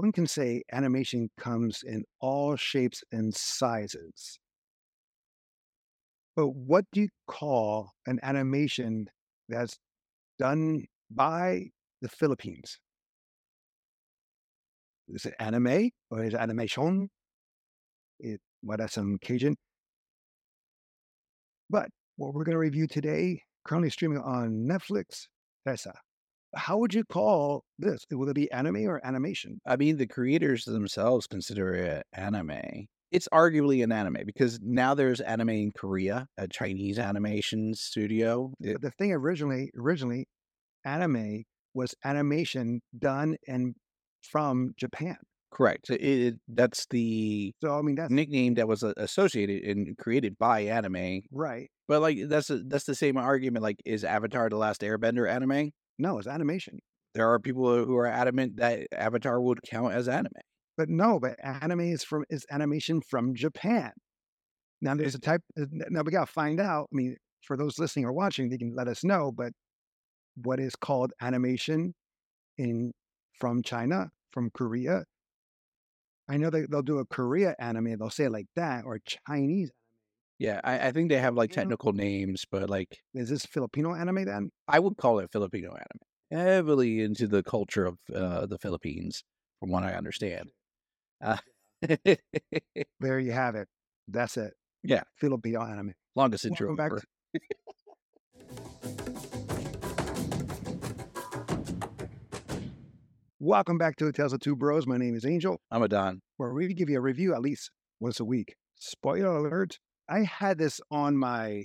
one can say animation comes in all shapes and sizes. But what do you call an animation that's done by the Philippines? Is it anime or is it animation? It what that's some Cajun. But what we're going to review today, currently streaming on Netflix, Trese. How would you call this? Will it be anime or animation? I mean, the creators themselves consider it anime. It's arguably an anime because now there's anime in Korea, a Chinese animation studio. It- the thing originally, originally, anime was animation done and from Japan. correct. It, it- that's the So I mean that's nickname that was associated and created by anime. right. But like that's a, that's the same argument. Like, is Avatar: The Last Airbender anime? No, it's animation. There are people who are adamant that Avatar would count as anime. But no, but anime is from is animation from Japan. Now there's a type. uh, Now we gotta find out. I mean, for those listening or watching, they can let us know. But what is called animation in from China, from Korea? I know they, they'll do a Korea anime. They'll say it like that or Chinese. Yeah, I, I think they have like technical names, but like Is this Filipino anime then? I would call it Filipino anime. Heavily into the culture of uh, the Philippines, from what I understand. Uh, There you have it. That's it. Yeah. Filipino anime. longest intro Welcome back ever. Welcome back to Tales of Two Bros. My name is Angel. I'm Adan. where we give you a review at least once a week. Spoiler alert, I had this on my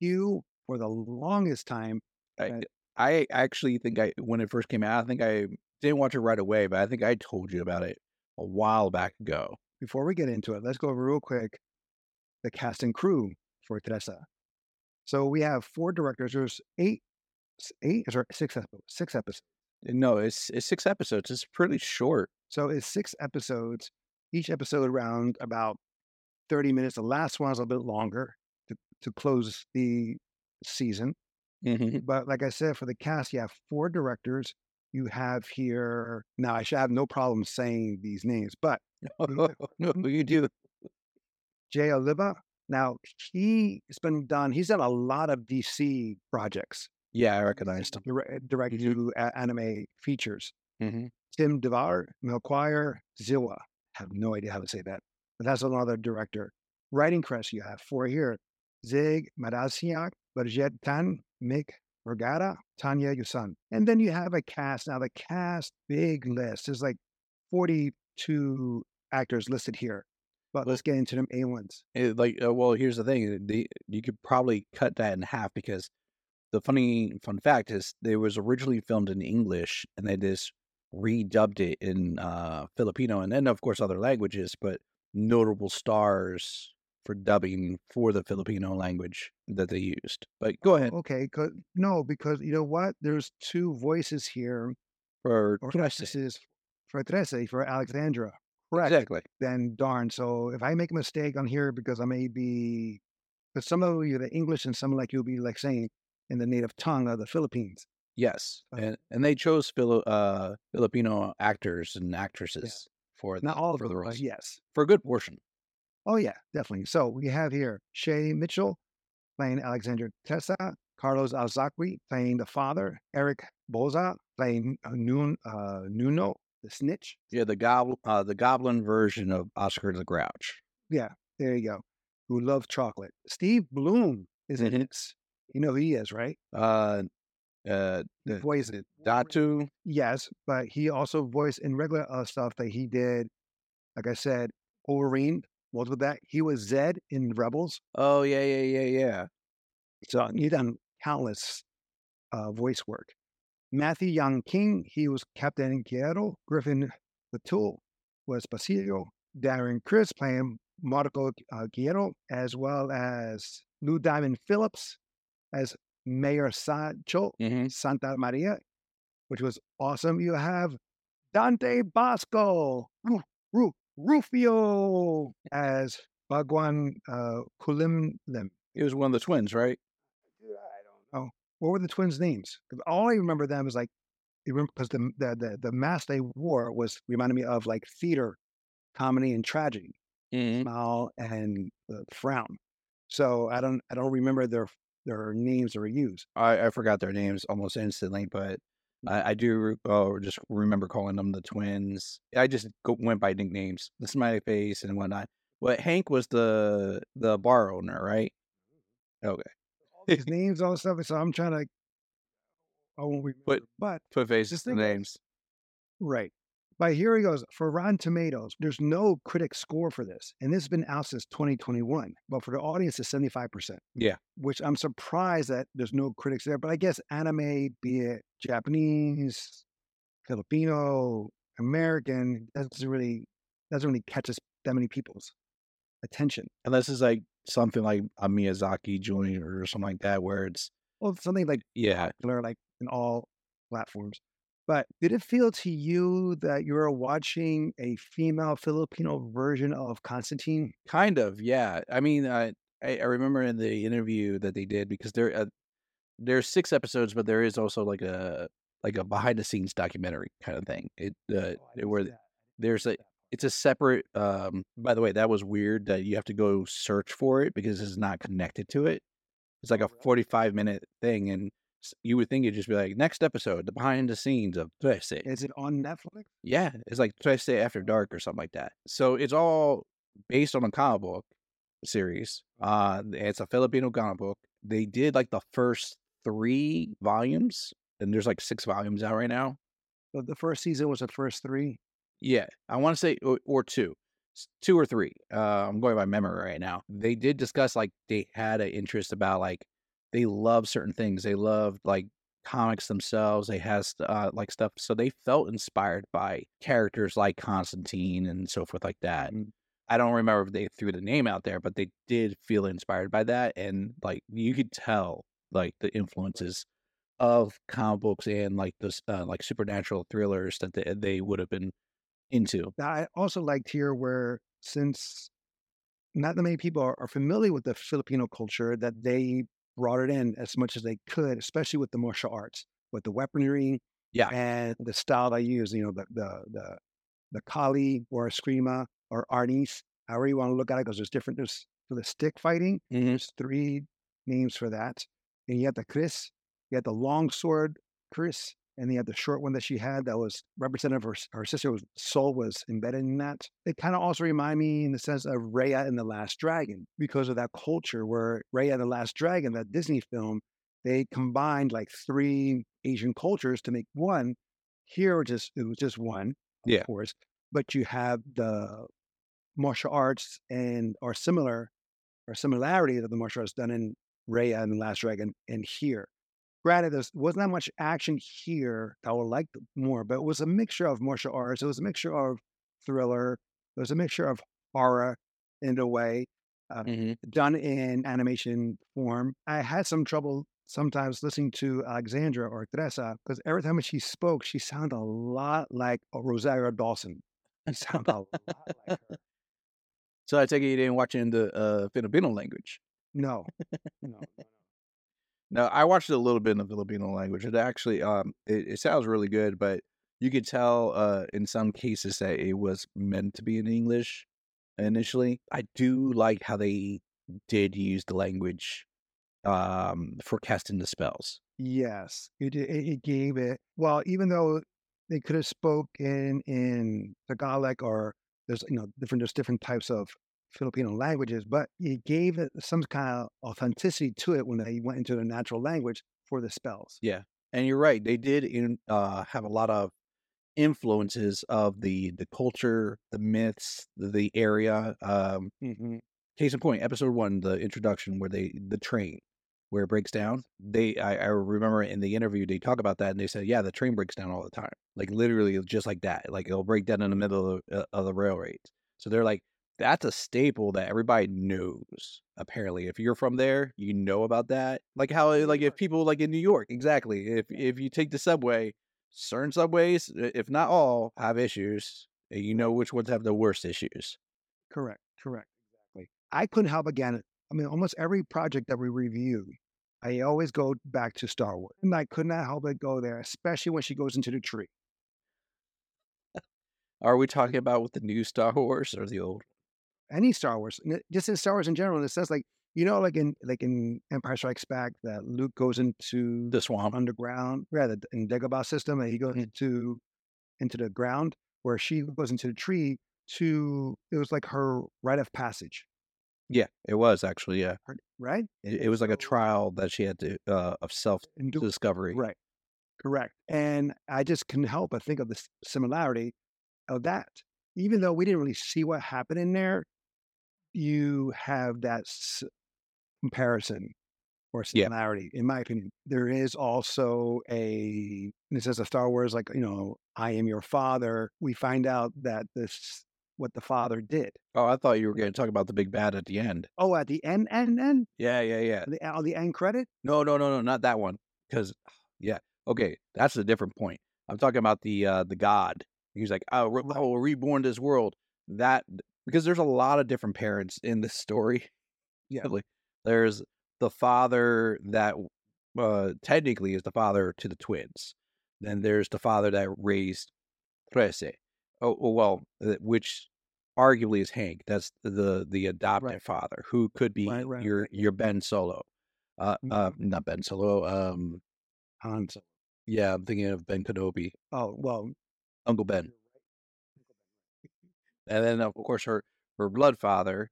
queue for the longest time. I, I actually think I when it first came out, I think I didn't watch it right away, but I think I told you about it a while back ago. Before we get into it, let's go over real quick the cast and crew for Trese. So we have four directors. There's eight, eight, sorry, six episodes. Six episodes. Uh, no, it's it's six episodes. It's pretty short. So it's six episodes. Each episode around about 30 minutes. The last one one's a bit longer to, to close the season. Mm-hmm. But like I said, for the cast, you have four directors. You have here now. I should have no problem saying these names, but no, you do. Jay Oliva. Now he has been done. He's done a lot of DC projects, Yeah, I recognized him. dire- direct to a- anime features. Mm-hmm. Tim Devar, Melchior Ziwa. Have no idea how to say that, that's another director. Writing credits you have four here: Zig Marasigan, Budjette Tan, Mick Vergara, Tanya Yuson. And then you have a cast. Now the cast, big list. There's like 42 actors listed here. But let's get into them A ones. It, like, uh, well, here's the thing: the, you could probably cut that in half because the funny fun fact is it was originally filmed in English and they just redubbed it in uh, Filipino and then of course other languages, but notable stars for dubbing for the Filipino language that they used. But go ahead Okay, no, because you know what? There's two voices here, for or Trese. this is for Trese, for Alexandra. Correct. exactly. then darn. So if I make a mistake on here because I may be, because some of you the English and some like you'll be like saying in the native tongue of the Philippines. Yes, Uh, and and they chose Fili- uh, Filipino actors and actresses for Not all of the roles yes. for a good portion. Oh yeah, definitely. So we have here Shay Mitchell playing Alexander Trese, Carlos Alazraqui playing the father, Eric Bauza playing uh, Nun, uh, Nuno, the snitch. Yeah, the goblin, uh, the goblin version of Oscar the Grouch. Yeah, there you go. Who loves chocolate. Steve Blum is in Mhm. this. You know who he is, right? Uh, uh, the, Voice Datu. Yes, but he also voiced in regular uh, stuff that he did. Like I said, Wolverine. Was with that? He was Zeb in Rebels. Oh yeah, yeah, yeah, yeah. So he done countless uh, voice work. Matthew Yang King. He was Captain Guerrero. Griffin Puatu was Basilio. Darren Criss playing Marco uh, Guerrero, as well as Lou Diamond Phillips as Mayor Sancho. hmm Santa Maria, which was awesome. You have Dante Basco, Ru- Ru- Rufio as Bagwan uh, Kulimlim. He was one of the twins, right? I don't know. What were the twins' names? all I remember them is like because the, the the the mask they wore was reminded me of like theater, comedy and tragedy, Mhm. smile and uh, frown. So I don't I don't remember their their names that were used. I, I forgot their names almost instantly, but I, I do uh, just remember calling them the twins. I just go, went by nicknames, the smiley face and whatnot. But Hank was the the bar owner, right? Okay. These names, all this stuff. So I'm trying to. I won't remember. But- but Put faces to is- names. Right. But here he goes. For Rotten Tomatoes, there's no critic score for this. And this has been out since 2021. But for the audience, it's 75%. Yeah. Which I'm surprised that there's no critics there. But I guess anime, be it Japanese, Filipino, American, doesn't really doesn't really catch us that many people's attention. Unless it's like something like a Miyazaki joint or something like that, where it's Well, something like yeah, popular, like in all platforms. But did it feel to you that you were watching a female Filipino version of Constantine? kind of yeah. I mean, I I, I remember in the interview that they did because there uh, there's six episodes, but there is also like a like a behind the scenes documentary kind of thing. It uh, where there's a it's a separate um by the way that was weird that you have to go search for it because it's not connected to it it's like Oh, a really? 45 minute thing and you would think it'd just be like next episode the behind the scenes of Trese. Is it on Netflix? yeah it's like Trese after dark or something like that so it's all based on a comic book series uh it's a filipino comic book they did like the first three volumes and there's like six volumes out right now So the first season was the first three. Yeah, I want to say or, or two, two or three. Uh, I'm going by memory right now. They did discuss like they had an interest about like they love certain things. They love like comics themselves. They has uh, like stuff, so they felt inspired by characters like Constantine and so forth like that. Mm. I don't remember if they threw the name out there, but they did feel inspired by that, and like you could tell like the influences of comic books and like this uh, like supernatural thrillers that they, they would have been into. I also liked here where since not that many people are, are familiar with the Filipino culture, that they brought it in as much as they could, especially with the martial arts, with the weaponry, Yeah. and the style they use. You know, the the the the Kali or Eskrima or Arnis, however you want to look at it, because there's different. There's for the stick fighting, Mhm. there's three names for that, and you have the Chris, you had the long sword Chris, and you had the short one that she had that was representative of her, her sister was soul was embedded in that. It kind of also remind me in the sense of Raya and the Last Dragon because of that culture where Raya and the Last Dragon, that Disney film, they combined like three Asian cultures to make one. Here, it just it was just one, of Yeah. course, but you have the martial arts and are similar or similarity of the martial arts done in Raya and the Last Dragon and here. Granted, there wasn't that much action here that I would like more, but it was a mixture of martial arts. It was a mixture of thriller. It was a mixture of horror in a way, Mhm. done in animation form. I had some trouble sometimes listening to Alexandra or Trese because every time she spoke, she sounded a lot like Rosario Dawson. She sounded a lot like her. So I take it you didn't watch it in the uh, Filipino language. No, no, no. I watched a little bit in the Filipino language. It actually, um, it, it sounds really good, but you could tell, uh, in some cases that it was meant to be in English initially. I do like how they did use the language, um, for casting the spells. Yes, it, it gave it. Well, even though they could have spoken in in Tagalog or there's you know different there's different types of Filipino languages, but it gave it some kind of authenticity to it when they went into the natural language for the spells. Yeah, and you're right; they did in, uh, have a lot of influences of the the culture, the myths, the, the area. Um, Mm-hmm. case in point, episode one, the introduction where they the train where it breaks down. They I, I remember in the interview they talk about that and they said, yeah, the train breaks down all the time, like literally just like that. Like it'll break down in the middle of, uh, of the railroads. So they're like, that's a staple that everybody knows. Apparently, if you're from there, you know about that. Like how eh, like if people like in New York, exactly. If if you take the subway, certain subways, if not all, have issues. and You know which ones have the worst issues. Correct, correct, exactly. I couldn't help again. I mean, almost every project that we review, I always go back to Star Wars, and I could not help but go there, especially when she goes into the tree. Are we talking about with the new Star Wars or the old? Any Star Wars, just in Star Wars in general, in the sense like you know, like in like in Empire Strikes Back, that Luke goes into The swamp. underground, yeah, the in Dagobah system, and he goes Mhm. into into the ground where she goes into the tree to it was like her rite of passage, Yeah, it was actually. Yeah, her- right? it, it was like a trial that she had to uh, of self discovery. Right. Correct. And I just couldn't help but think of the similarity of that. Even though we didn't really see what happened in there, you have that s- comparison or Yeah. similarity, in my opinion. There is also a, and it says a Star Wars, like, you know, I am your father. We find out that this, what the father did. Oh, I thought you were going to talk about the big bad at the end. Oh, at the end, end, end, Yeah, yeah, yeah. the, on the end credit? No, no, no, no, not that one. Because, yeah, okay, that's a different point. I'm talking about the uh the God. He's like, oh. I will reborn this world. That because there's a lot of different parents in this story. Yeah. Like, there's the father that uh technically is the father to the twins. Then there's the father that raised Trese. Oh, oh, well, uh, which arguably is Hank. That's the the adopted Right. father who could be Right, right, your your Ben Solo. Uh, uh, Mhm. not Ben Solo. Um, Han yeah, I'm thinking of Ben Kenobi, Oh, well, Uncle Ben, and then of course her her blood father,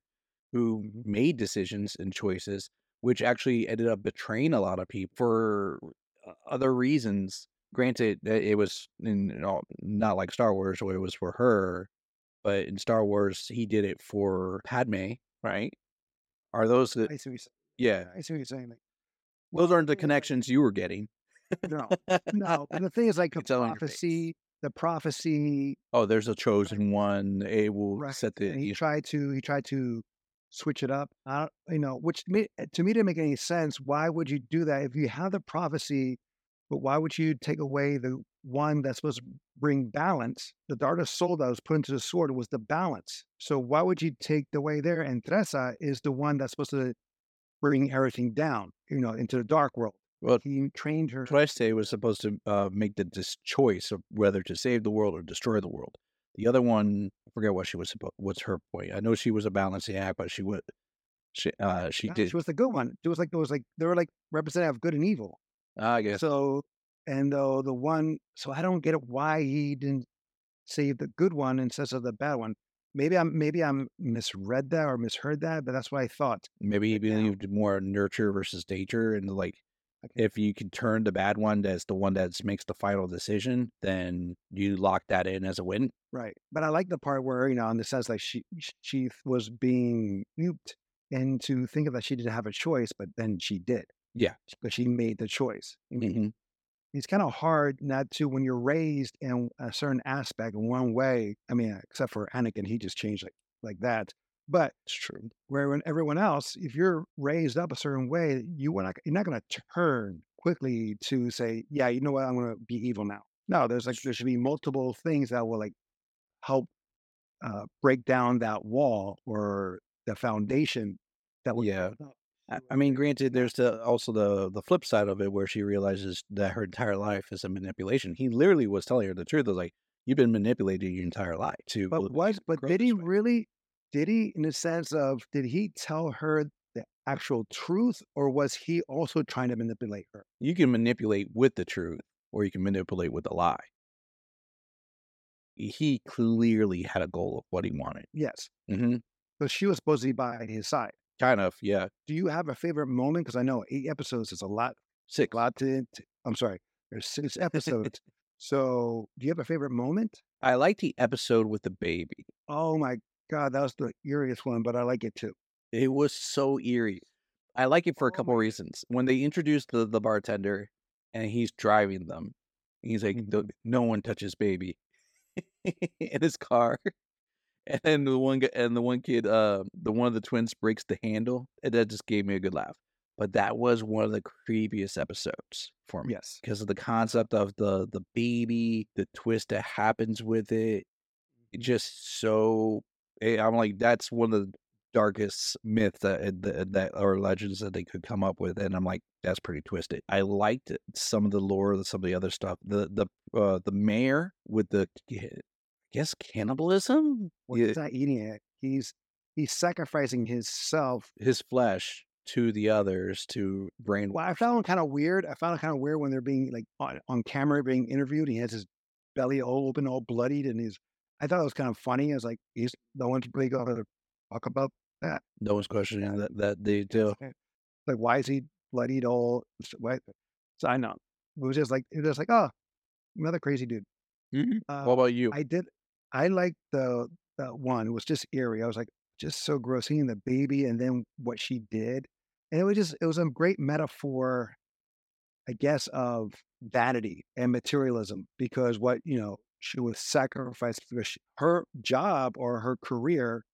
who Mhm. made decisions and choices, which actually ended up betraying a lot of people for other reasons. Granted, it was in, you know, not like Star Wars, where it was for her, but in Star Wars, he did it for Padme, right? Are those the I see what you're saying. yeah? I see what you're saying. Like, Those aren't the thing is, like, connections you were getting. No, no. And the thing is, like, the It's all in your face. prophecy, the prophecy, Oh, there's a chosen one. It will right? set the. And he tried to, he tried to switch it up. I don't, you know, which ma- eh, to me didn't make any sense. Why would you do that if you have the prophecy? But why would you take away the one that's supposed to bring balance? The dart of soul that was put into the sword was the balance. So why would you take the way there? And Trese is the one that's supposed to bring everything down, you know, into the dark world. Well, He trained her. Trese was supposed to uh, make the dis- choice of whether to save the world or destroy the world. The other one, I forget what she was supposed. What's her point? I know she was a balancing act, but she would. She uh she Yeah, did. She was the good one. It was like it was like they were like representative of good and evil. I guess So and though the one so I don't get it why he didn't save the good one instead of the bad one. Maybe I'm maybe I'm misread that or misheard that, but that's what I thought. maybe he believed more nurture versus nature, and like Okay. if you can turn the bad one as the one that makes the final decision, then you lock that in as a win. Right. But I like the part where, you know, in the sense like she she was being duped into thinking that she didn't have a choice, but then she did. Yeah. But she made the choice. I mean, hmm it's kind of hard not to when you're raised in a certain aspect in one way. I mean, except for Anakin, he just changed like like that. But It's true. where when everyone else, if you're raised up a certain way, you are not you're not going to turn quickly to say, yeah, you know what, I'm going to be evil now. No, there's like there should be multiple things that will like help uh, break down that wall or the foundation that will. Yeah. I, I mean, granted, there's the also the the flip side of it where she realizes that her entire life is a manipulation. He literally was telling her the truth. Was like, you've been manipulated your entire life to. But was but did he way." really? Did he, in the sense of, did he tell her the actual truth, or was he also trying to manipulate her? You can manipulate with the truth, or you can manipulate with a lie. He clearly had a goal of what he wanted. Yes, hmm but she was supposed to be by his side. Kind of, yeah. Do you have a favorite moment? Because I know eight episodes is a lot. Six. A lot to. to- I'm sorry, there's six episodes. so, do you have a favorite moment? I like the episode with the baby. Oh my god, that was the eeriest one, but I like it too. It was so eerie. I like it for a Oh couple reasons. When they introduced the, the bartender and he's driving them, he's like, Mhm. "No- "No one touches baby," in his car. And then the one and the one kid, uh, the one of the twins breaks the handle, and that just gave me a good laugh. But that was one of the creepiest episodes for me Yes. because of the concept of the the baby, the twist that happens with it. It just so. Eh, I'm like, that's one of the darkest myths that, that that or legends that they could come up with, and I'm like, that's pretty twisted. I liked some of the lore, some of the other stuff. The the uh, the mayor with the, I guess cannibalism. Well, he's not eating it. He's he's sacrificing himself, his flesh to the others to brainwash. Well, I found it kind of weird. I found it kind of weird when they're being like on, on camera being interviewed. He has his belly all open, all bloodied, and he's. I thought it was kind of funny. I was like, he's no one's really going to talk about that. No one's questioning that that detail. Like, why is he bloodied all? What? So I know it was just like it was just like, oh, another crazy dude. Mm-hmm. Uh, what about you? I did. I liked the, the one. It was just eerie. I was like, just so gross seeing the baby and then what she did, and it was just it was a great metaphor, I guess, of vanity and materialism because what you know she was sacrificed because she, her job or her career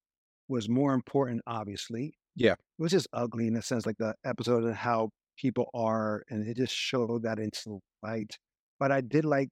was more important, obviously. Yeah. It was just ugly in a sense, like the episode of how people are, and it just showed that into the light. But I did like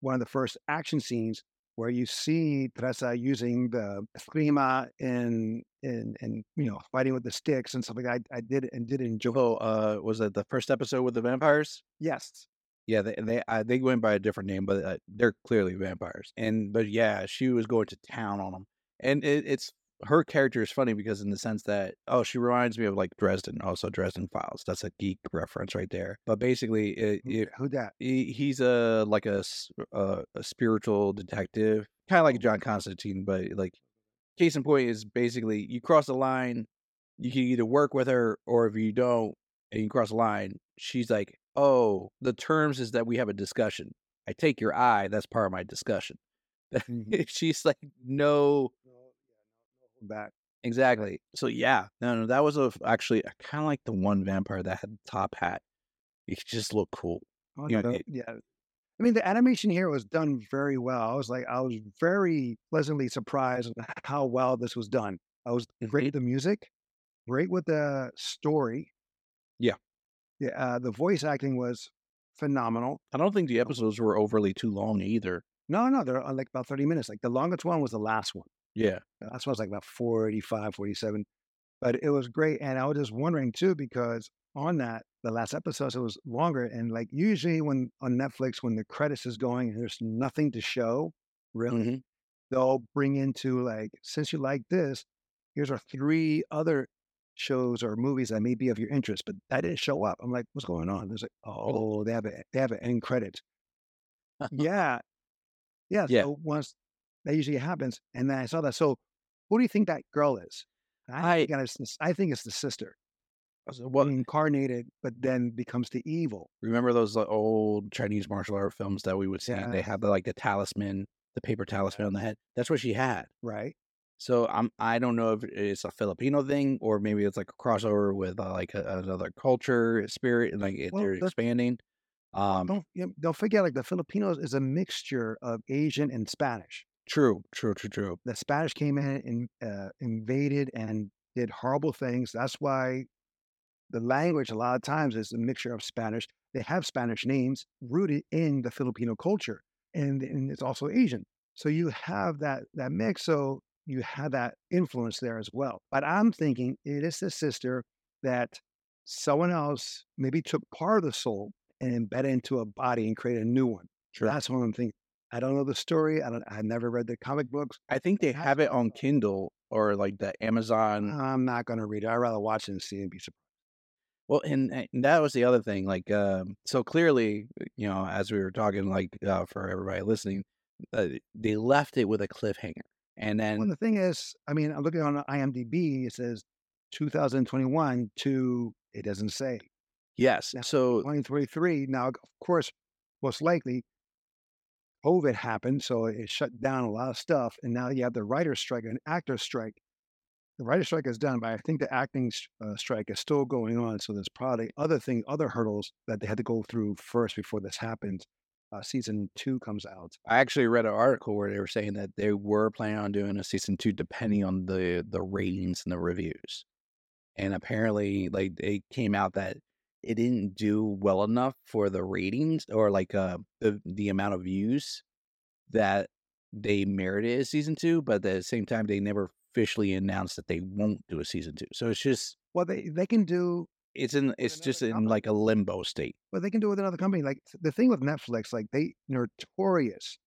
one of the first action scenes where you see Trese using the eskrima and and and you know fighting with the sticks and stuff like that. I, I did and did enjoy. Oh, uh, was it the first episode with the vampires? Yes. Yeah, they they uh, they went by a different name, but uh, they're clearly vampires. And but yeah, she was going to town on them, and it, it's her character is funny because in the sense that oh she reminds me of like Dresden also Dresden Files that's a geek reference right there but basically it, it, who that he, he's a like a, a, a spiritual detective kind of like oh. John Constantine but like case in point is basically you cross the line you can either work with her or if you don't and you cross the line she's like oh the terms is that we have a discussion I take your eye that's part of my discussion mm-hmm. she's like no back. Exactly. So yeah, no, no, that was a actually kind of like the one vampire that had the top hat. He just looked cool. Oh, you know, it, yeah. I mean, the animation here was done very well. I was like, I was very pleasantly surprised how well this was done. I was great with the music, great with the story. Yeah. Yeah. Uh, the voice acting was phenomenal. I don't think the episodes were overly too long either. No, no, they're uh, like about 30 minutes. Like the longest one was the last one. Yeah. That's was like about 45, 47. But it was great. And I was just wondering too, because on that, the last episode, it was longer. And like usually when on Netflix, when the credits is going and there's nothing to show, really, mm-hmm. they'll bring into like, since you like this, here's our three other shows or movies that may be of your interest, but that didn't show up. I'm like, what's going on? There's like, oh, oh they have a they have an end credit. yeah. Yeah. Yeah. So once that usually happens. And then I saw that. So, who do you think that girl is? I, I think it's, I think it's the sister. Well, incarnated, but then becomes the evil. Remember those uh, old Chinese martial art films that we would see? Yeah. They have the, like the talisman, the paper talisman on the head. That's what she had, right? So I'm I don't know if it's a Filipino thing or maybe it's like a crossover with uh, like a, another culture spirit and like well, they're expanding. Um, don't don't forget like the Filipinos is a mixture of Asian and Spanish. True, true, true, true. The Spanish came in and uh, invaded and did horrible things. That's why the language a lot of times is a mixture of Spanish. They have Spanish names rooted in the Filipino culture, and, and it's also Asian. So you have that that mix. So you have that influence there as well. But I'm thinking it is the sister that someone else maybe took part of the soul and embedded into a body and created a new one. Sure. That's what I'm thinking. I don't know the story. I don't. I never read the comic books. I think they have it on Kindle or like the Amazon. I'm not going to read it. I'd rather watch it and see and be surprised. Well, and, and that was the other thing. Like, um, so clearly, you know, as we were talking, like uh, for everybody listening, uh, they left it with a cliffhanger, and then well, the thing is, I mean, I'm looking on IMDb. It says 2021 to it doesn't say. Yes. Now, so 2023. Now, of course, most likely COVID happened, so it shut down a lot of stuff. And now you have the writer's strike and actor strike. The writer's strike is done, but I think the acting uh, strike is still going on. So there's probably other thing, other hurdles that they had to go through first before this happened. Uh, season two comes out. I actually read an article where they were saying that they were planning on doing a season two, depending on the the ratings and the reviews. And apparently, like it came out that it didn't do well enough for the ratings or like uh the the amount of views that they merited as season two, but at the same time they never officially announced that they won't do a season two. So it's just Well, they they can do it's in it's just in company. like a limbo state. But they can do it with another company. Like the thing with Netflix, like they notorious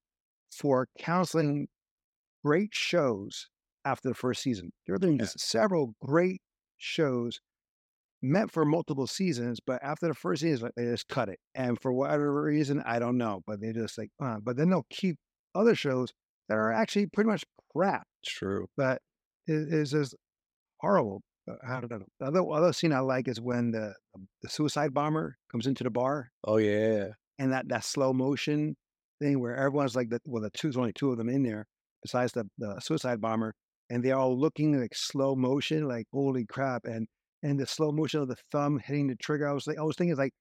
for canceling great shows after the first season. They're doing Yeah. several great shows meant for multiple seasons, but after the first season, like, they just cut it. And for whatever reason, I don't know, but they just like, uh, but then they'll keep other shows that are actually pretty much crap, True. but it is just horrible. Uh, I don't know. The other, other scene I like is when the the suicide bomber comes into the bar Oh yeah. and that that slow motion thing where everyone's like the well the two there's only two of them in there besides the the suicide bomber and they're all looking like slow motion like holy crap and and the slow motion of the thumb hitting the trigger I was like I was thinking like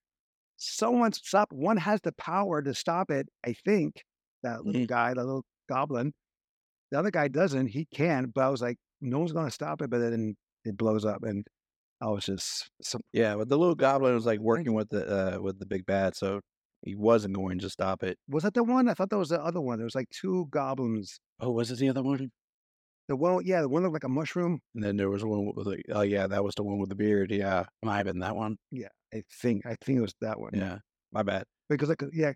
someone stop one has the power to stop it I think that little Mhm. guy the little goblin the other guy doesn't he can but I was like no one's gonna stop it but then it blows up and I was just so Yeah, but the little goblin was like working with the uh with the big bad, so he wasn't going to stop it. was that the one I thought that was the other one there was like two goblins Oh, was it the other one? The one, yeah, the one looked like a mushroom. And then there was one with like, oh yeah, that was the one with the beard. Yeah, might have been that one. Yeah, I think I think it was that one. Yeah, my bad. because like yeah,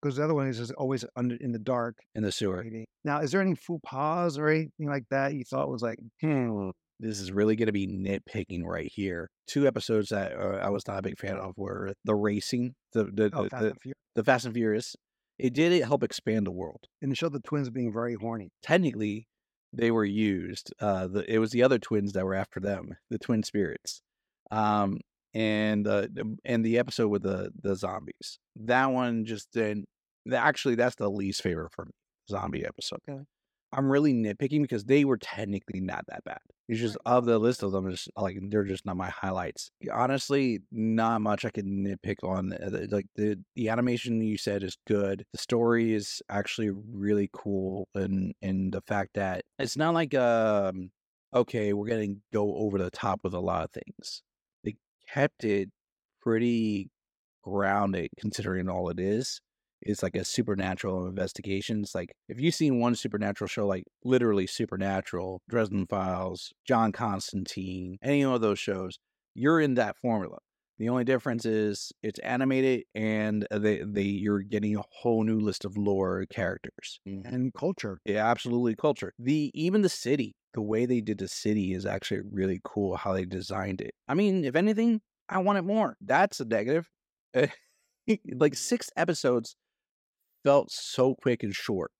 because the other one is just always under in the dark. In the sewer. Now, is there any faux pas or anything like that you thought was like, hmm, This is really going to be nitpicking right here. Two episodes that uh, I was not a big fan of were the racing, the the, oh, the, Fast the, and Furious? the Fast and Furious. It did help expand the world. and it showed the twins being very horny. Technically, they were used. Uh, the, it was the other twins that were after them, the twin spirits. Um, and uh, the- and the episode with the the zombies. That one just didn't. Actually, that's the least favorite for me. Zombie episode. Okay. I'm really nitpicking because they were technically not that bad. It's just of the list of them, just like they're just not my highlights. Honestly, not much I can nitpick on. Uh, Like the the animation you said is good. The story is actually really cool, and and the fact that it's not like um okay we're gonna go over the top with a lot of things. They kept it pretty grounded considering all it is. It's like a supernatural investigations. Like if you've seen one supernatural show, like literally supernatural, Dresden Files, John Constantine, any of those shows, you're in that formula. The only difference is it's animated and uh, they, they you're getting a whole new list of lore characters. Mm-hmm. And culture. Yeah, absolutely culture. The even the city, the way they did the city is actually really cool how they designed it. I mean, if anything, I want it more. That's a negative. like six episodes felt so quick and short.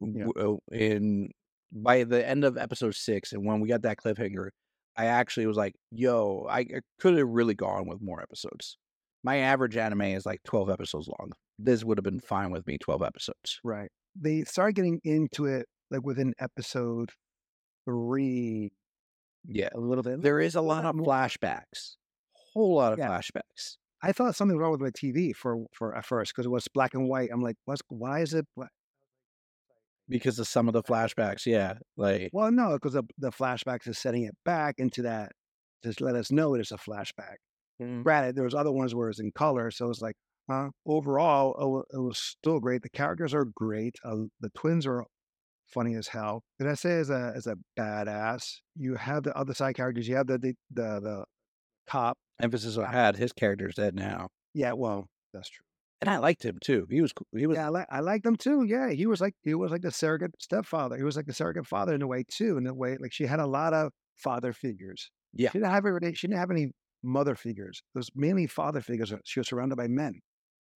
Yeah. W- uh, And by the end of episode six, and when we got that cliffhanger, I actually was like, "Yo, I, I could have really gone with more episodes." My average anime is like twelve episodes long. This would have been fine with me, twelve episodes. Right. They started getting into it like within episode three Yeah, a little bit. There is a lot of flashbacks. Whole lot of Yeah. flashbacks. I thought something was wrong with my TV for for at first because it was black and white. I'm like, what's why is it black? Because of some of the flashbacks, yeah. Like Well, no, because the, the flashbacks is setting it back into that to let us know it's a flashback. Granted, there was other ones where it's in color, so it's like, huh? Overall, it was still great. The characters are great. Uh, the twins are funny as hell. Did I say as a as a badass? You have the other side characters. You have the the the, the cop. Emphasis I had, his character's dead now. Yeah, well, that's true. And I liked him too. He was cool. He was Yeah, I like I like them too. Yeah, he was like he was like the surrogate stepfather. He was like the surrogate father in a way too. In a way, like she had a lot of father figures. Yeah. she didn't have any. She didn't have any mother figures. It was mainly father figures. Uh, she was surrounded by men.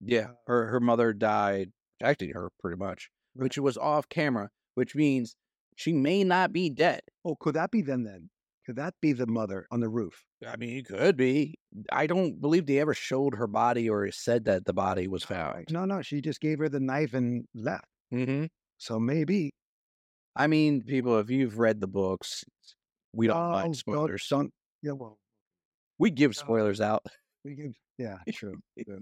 yeah. Uh, her her mother died actually her pretty much. Which was off camera, which means she may not be dead. Oh, could that be them then? Could that be the mother on the roof? I mean, it could be. I don't believe they ever showed her body or said that the body was found. No, no, she just gave her the knife and left. Mm-hmm. So maybe. I mean, people, if you've read the books, we don't Oh, mind spoilers. Don't, yeah, well, We give spoilers out. we give. Yeah, true. true.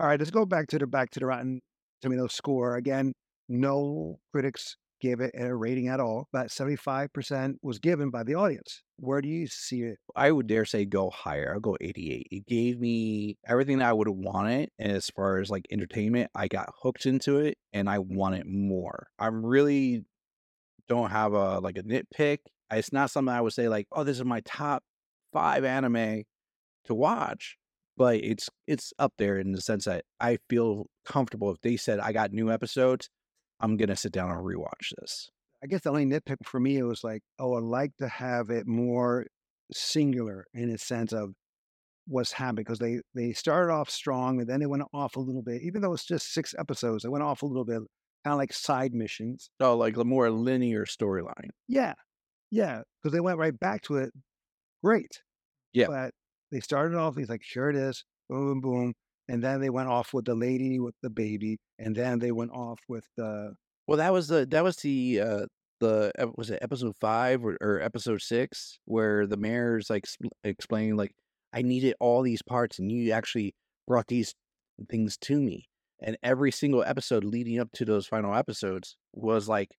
All right, let's go back to the back to the Rotten Tomato score again. No critics gave it a rating at all, but seventy-five percent was given by the audience. Where do you see it? I would dare say go higher. I'll go 88. It gave me everything that I would have wanted as far as like entertainment. I got hooked into it and I want it more. I'm really don't have a like a nitpick. It's not something I would say like, oh, this is my top five anime to watch, but it's it's up there in the sense that I feel comfortable if they said I got new episodes, I'm gonna sit down and rewatch this. I guess the only nitpick for me it was like, oh, I'd like to have it more singular in a sense of what's happening because they they started off strong and then they went off a little bit. Even though it's just six episodes, they went off a little bit, kind of like side missions. Oh, like a more linear storyline. Yeah, yeah, because they went right back to it. Great. Yeah. But they started off. He's like, sure it is. Boom, boom, boom. And then they went off with the lady with the baby, and then they went off with the Well, that was the that was the uh the was it episode five or, or episode six where the mayor's like explaining like I needed all these parts and you actually brought these things to me. And every single episode leading up to those final episodes was like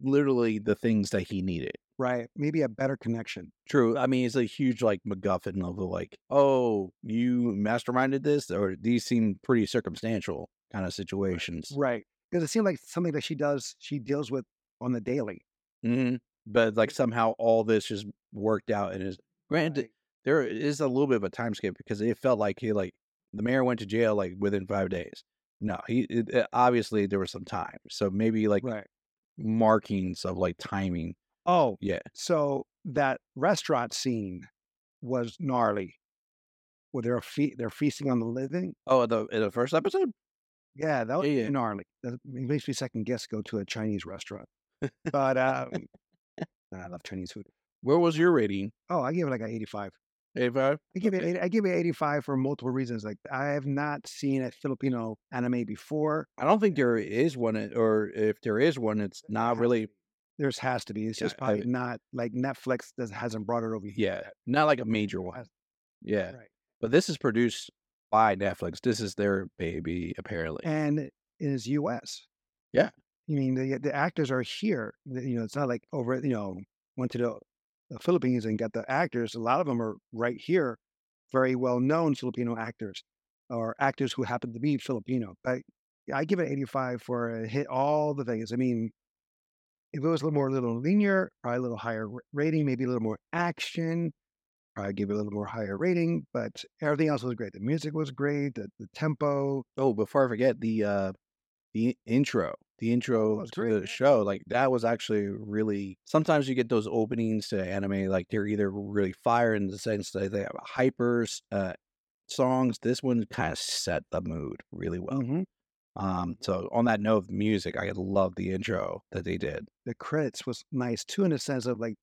literally the things that he needed. Right, maybe a better connection. True. I mean, it's a huge like MacGuffin of the like, oh, you masterminded this, or these seem pretty circumstantial kind of situations. Right. Because it seemed like something that she does, she deals with on the daily. hmm But like somehow all this just worked out and is granted Right. there is a little bit of a time skip because it felt like he like the mayor went to jail like within five days. No, he it, it- obviously there was some time, so maybe like Right. markings of like timing. Oh, Yeah, so that restaurant scene was gnarly. Where they're fe- they're feasting on the living. Oh, the the first episode. Yeah, that was Yeah, yeah. gnarly. That makes me second guess go to a Chinese restaurant. But um, I love Chinese food. Where was your rating? Oh, I gave it like an 85. Eighty-five. I give Okay. it. 80 I give it 85 for multiple reasons. Like I have not seen a Filipino anime before. I don't think there is one, uh, or if there is one, it's not really. There's has to be. It's Yeah, just I- probably not like Netflix does, hasn't brought it over here. Yeah, yet. not like a major one. Yeah, Right. but this is produced by Netflix. This is their baby, apparently. And it is U.S. Yeah. I mean the the actors are here. You know, it's not like over. You know, went to the, the Philippines and got the actors. A lot of them are right here, very well known Filipino actors, or actors who happen to be Filipino. But I give it 85 for a hit all the things. I mean, if it was a little more, a little linear, probably a little higher rating, maybe a little more action. Probably give it a little more higher rating, but everything else was great. The music was great, the, the tempo. Oh, before I forget the uh the intro, the intro was to great, the show, like that was actually really. Sometimes you get those openings to anime, like they're either really fire in the sense that they have hypers, uh, songs. This one kind of set the mood really well. Mhm. Um, so on that note of music, I love the intro that they did. the credits was nice too in the sense of like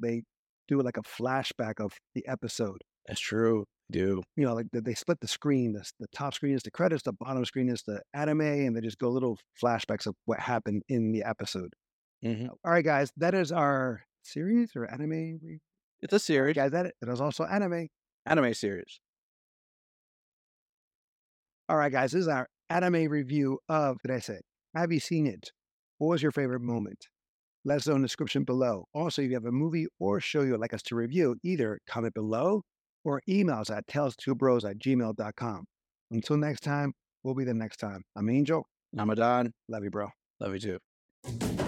they do like a flashback of the episode. That's true. Do You know, like they- split the screen. The, the top screen is the credits, the bottom screen is the anime, and they just go little flashbacks of what happened in the episode. Mhm. All right, guys, that is our series or anime. it's a series, Guys, that that is also anime. anime series. All right, guys, this is our anime review of. Did I say? Have you seen it? What was your favorite moment? Let us know in the description below. Also, if you have a movie or show you would like us to review, either comment below or email us at tales2bros at gmail.com. Until next time, we'll be the next time. I'm Angel. Ramadan, Love you, bro. love you too.